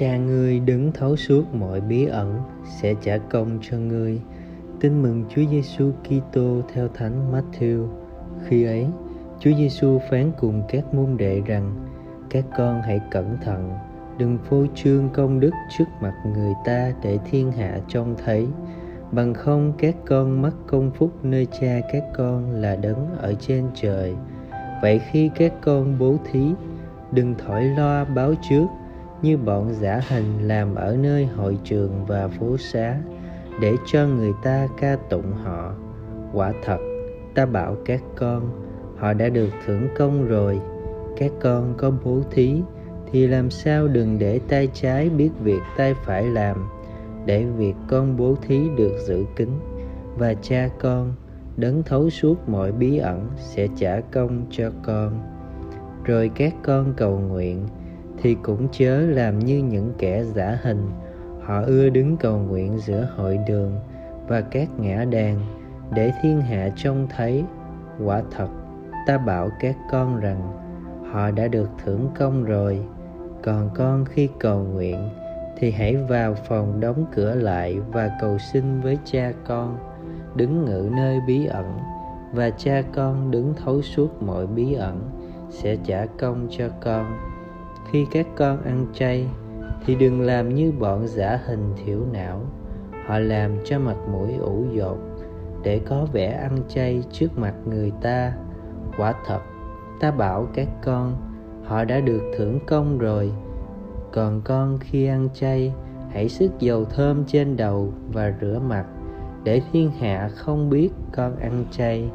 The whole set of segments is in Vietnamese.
cha ngươi đứng thấu suốt mọi bí ẩn sẽ trả công cho ngươi. Tin mừng Chúa Giêsu Kitô theo Thánh Matthew. Khi ấy, Chúa Giêsu phán cùng các môn đệ rằng, các con hãy cẩn thận, đừng phô trương công đức trước mặt người ta để thiên hạ trông thấy. Bằng không, các con mất công phúc nơi cha các con là đấng ở trên trời. Vậy khi các con bố thí, đừng thổi loa báo trước như bọn giả hình làm ở nơi hội trường và phố xá, để cho người ta ca tụng họ. Quả thật, ta bảo các con, họ đã được thưởng công rồi. Các con có bố thí, thì làm sao đừng để tay trái biết việc tay phải làm, để việc con bố thí được giữ kín. Và cha con, đấng thấu suốt mọi bí ẩn sẽ trả công cho con. Rồi các con cầu nguyện thì cũng chớ làm như những kẻ giả hình. Họ ưa đứng cầu nguyện giữa hội đường và các ngã đàn để thiên hạ trông thấy. Quả thật, ta bảo các con rằng, họ đã được thưởng công rồi. Còn con khi cầu nguyện, thì hãy vào phòng đóng cửa lại và cầu xin với cha con. Đứng ngự nơi bí ẩn và cha con đứng thấu suốt mọi bí ẩn sẽ trả công cho con khi các con ăn chay, thì đừng làm như bọn giả hình thiểu não. Họ làm cho mặt mũi ủ dột để có vẻ ăn chay trước mặt người ta. Quả thật, ta bảo các con, họ đã được thưởng công rồi. Còn con khi ăn chay, hãy sức dầu thơm trên đầu và rửa mặt để thiên hạ không biết con ăn chay.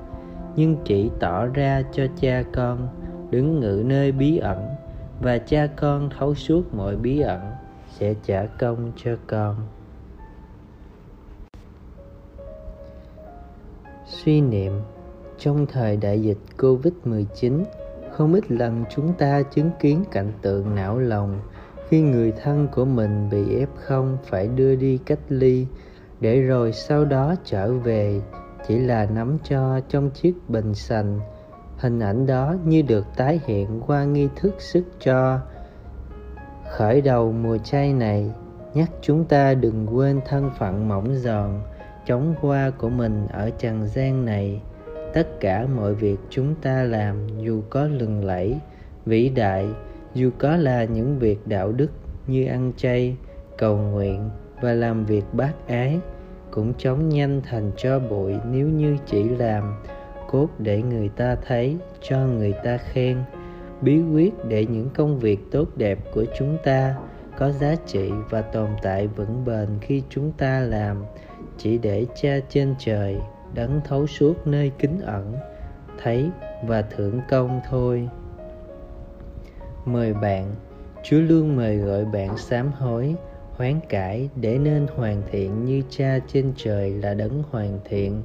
Nhưng chỉ tỏ ra cho cha con đứng ngự nơi bí ẩn và cha con thấu suốt mọi bí ẩn sẽ trả công cho con. Suy niệm trong thời đại dịch Covid-19, không ít lần chúng ta chứng kiến cảnh tượng não lòng khi người thân của mình bị F0 phải đưa đi cách ly để rồi sau đó trở về chỉ là nắm cho trong chiếc bình sành hình ảnh đó như được tái hiện qua nghi thức sức cho. Khởi đầu mùa chay này, nhắc chúng ta đừng quên thân phận mỏng giòn chống qua của mình ở trần gian này. Tất cả mọi việc chúng ta làm dù có lừng lẫy, vĩ đại, dù có là những việc đạo đức như ăn chay, cầu nguyện và làm việc bác ái, cũng chóng nhanh thành cho bụi nếu như chỉ làm cốt để người ta thấy, cho người ta khen, bí quyết để những công việc tốt đẹp của chúng ta có giá trị và tồn tại vững bền khi chúng ta làm. Chỉ để cha trên trời, đấng thấu suốt nơi kính ẩn, thấy và thưởng công thôi. Mời bạn, chúa luôn mời gọi bạn sám hối, hoán cải để nên hoàn thiện như cha trên trời là đấng hoàn thiện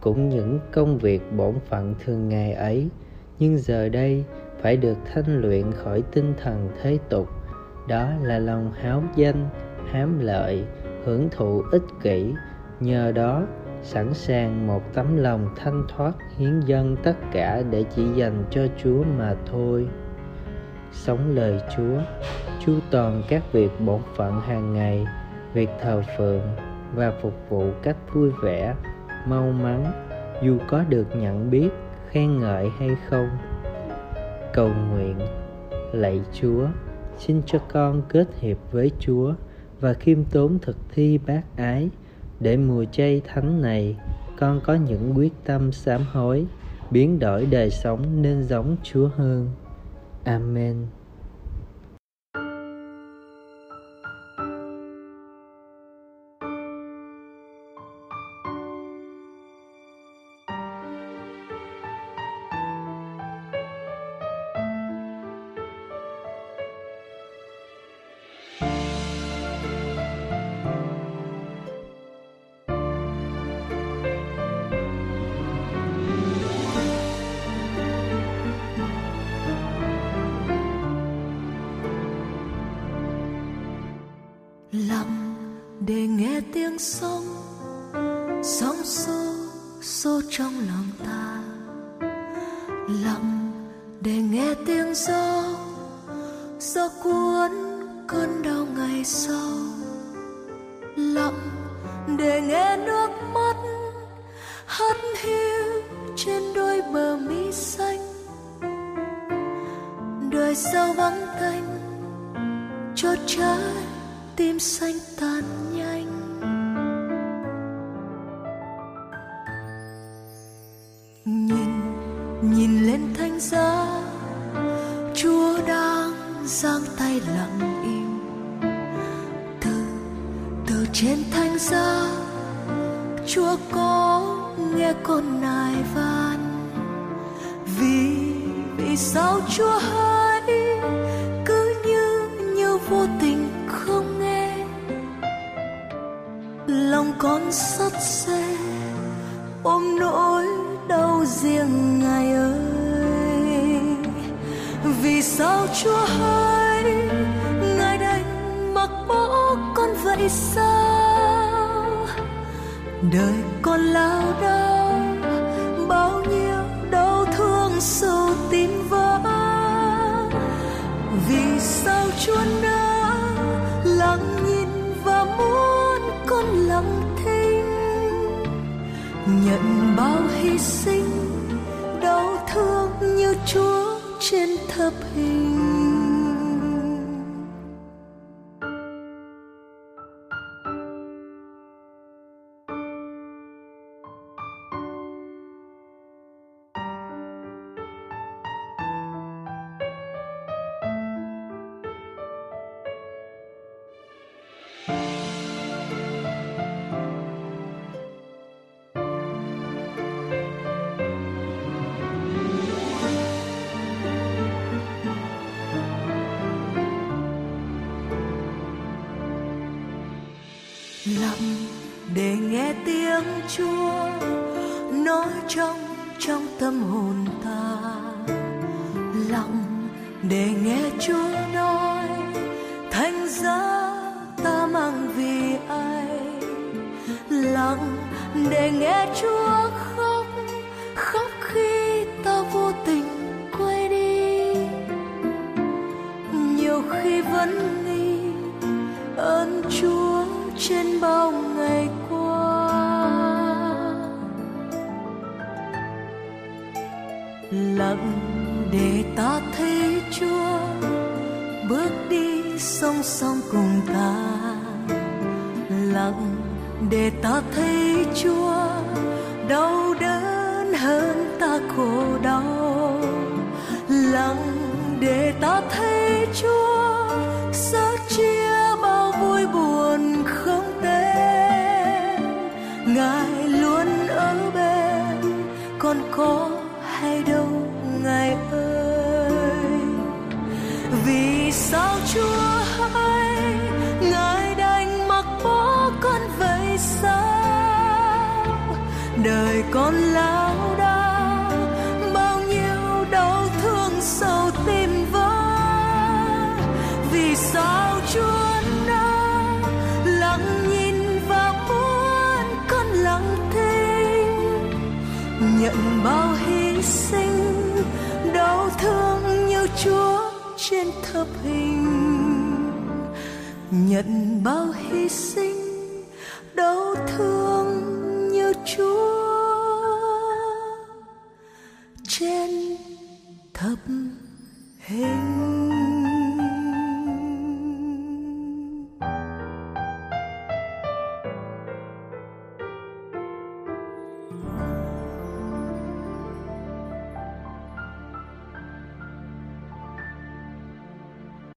cũng những công việc bổn phận thường ngày ấy. Nhưng giờ đây, phải được thanh luyện khỏi tinh thần thế tục. Đó là lòng háo danh, hám lợi, hưởng thụ ích kỷ. Nhờ đó, sẵn sàng một tấm lòng thanh thoát hiến dâng tất cả để chỉ dành cho chúa mà thôi. Sống lời chúa chu toàn các việc bổn phận hàng ngày, việc thờ phượng và phục vụ cách vui vẻ mau mắn, dù có được nhận biết, khen ngợi hay không. Cầu nguyện lạy chúa, xin cho con kết hiệp với chúa và khiêm tốn thực thi bác ái. Để mùa chay thánh này, con có những quyết tâm sám hối, biến đổi đời sống nên giống chúa hơn. Amen. Lặng để nghe tiếng sông sóng xô xô trong lòng ta. Lặng để nghe tiếng gió gió cuốn cơn đau ngày sau. Lặng để nghe nước mắt hắt hiu trên đôi bờ mi xanh. Đời sau vắng tanh cho trái tim xanh tàn nhanh. Nhìn nhìn lên thanh giá, chúa đang giang tay lặng im. Từ từ trên thanh giá, chúa có nghe con nài van. Vì vì sao chúa hay con sắt xe, ôm nỗi đau riêng ngài ơi. Vì sao chúa hỡi, ngài đành mặc bỏ con vậy sao? Đời con lao đao, bao nhiêu đau thương sâu tim vỡ. Vì sao chúa nhận bao hy sinh đau thương như chúa trên thập hình. lặng để nghe tiếng chúa nói trong trong tâm hồn ta. Lặng để nghe chúa nói thành ra ta mang vì ai? Lặng để nghe chúa khóc khóc khi ta vô tình quay đi. Nhiều khi vẫn nghi ơn chúa trên bao ngày qua. Lặng để ta thấy chúa bước đi song song cùng ta. Lặng để ta thấy chúa đau đớn hơn ta khổ đau. Lặng để ta thấy chúa sớt chia bao vui buồn không đời con lao đao bao nhiêu đau thương sâu tim vỡ. Vì sao chúa đã lặng nhìn và muốn con lặng thinh nhận bao hy sinh, đau thương như chúa trên thập hình. Nhận bao hy sinh, đau thương Up, hình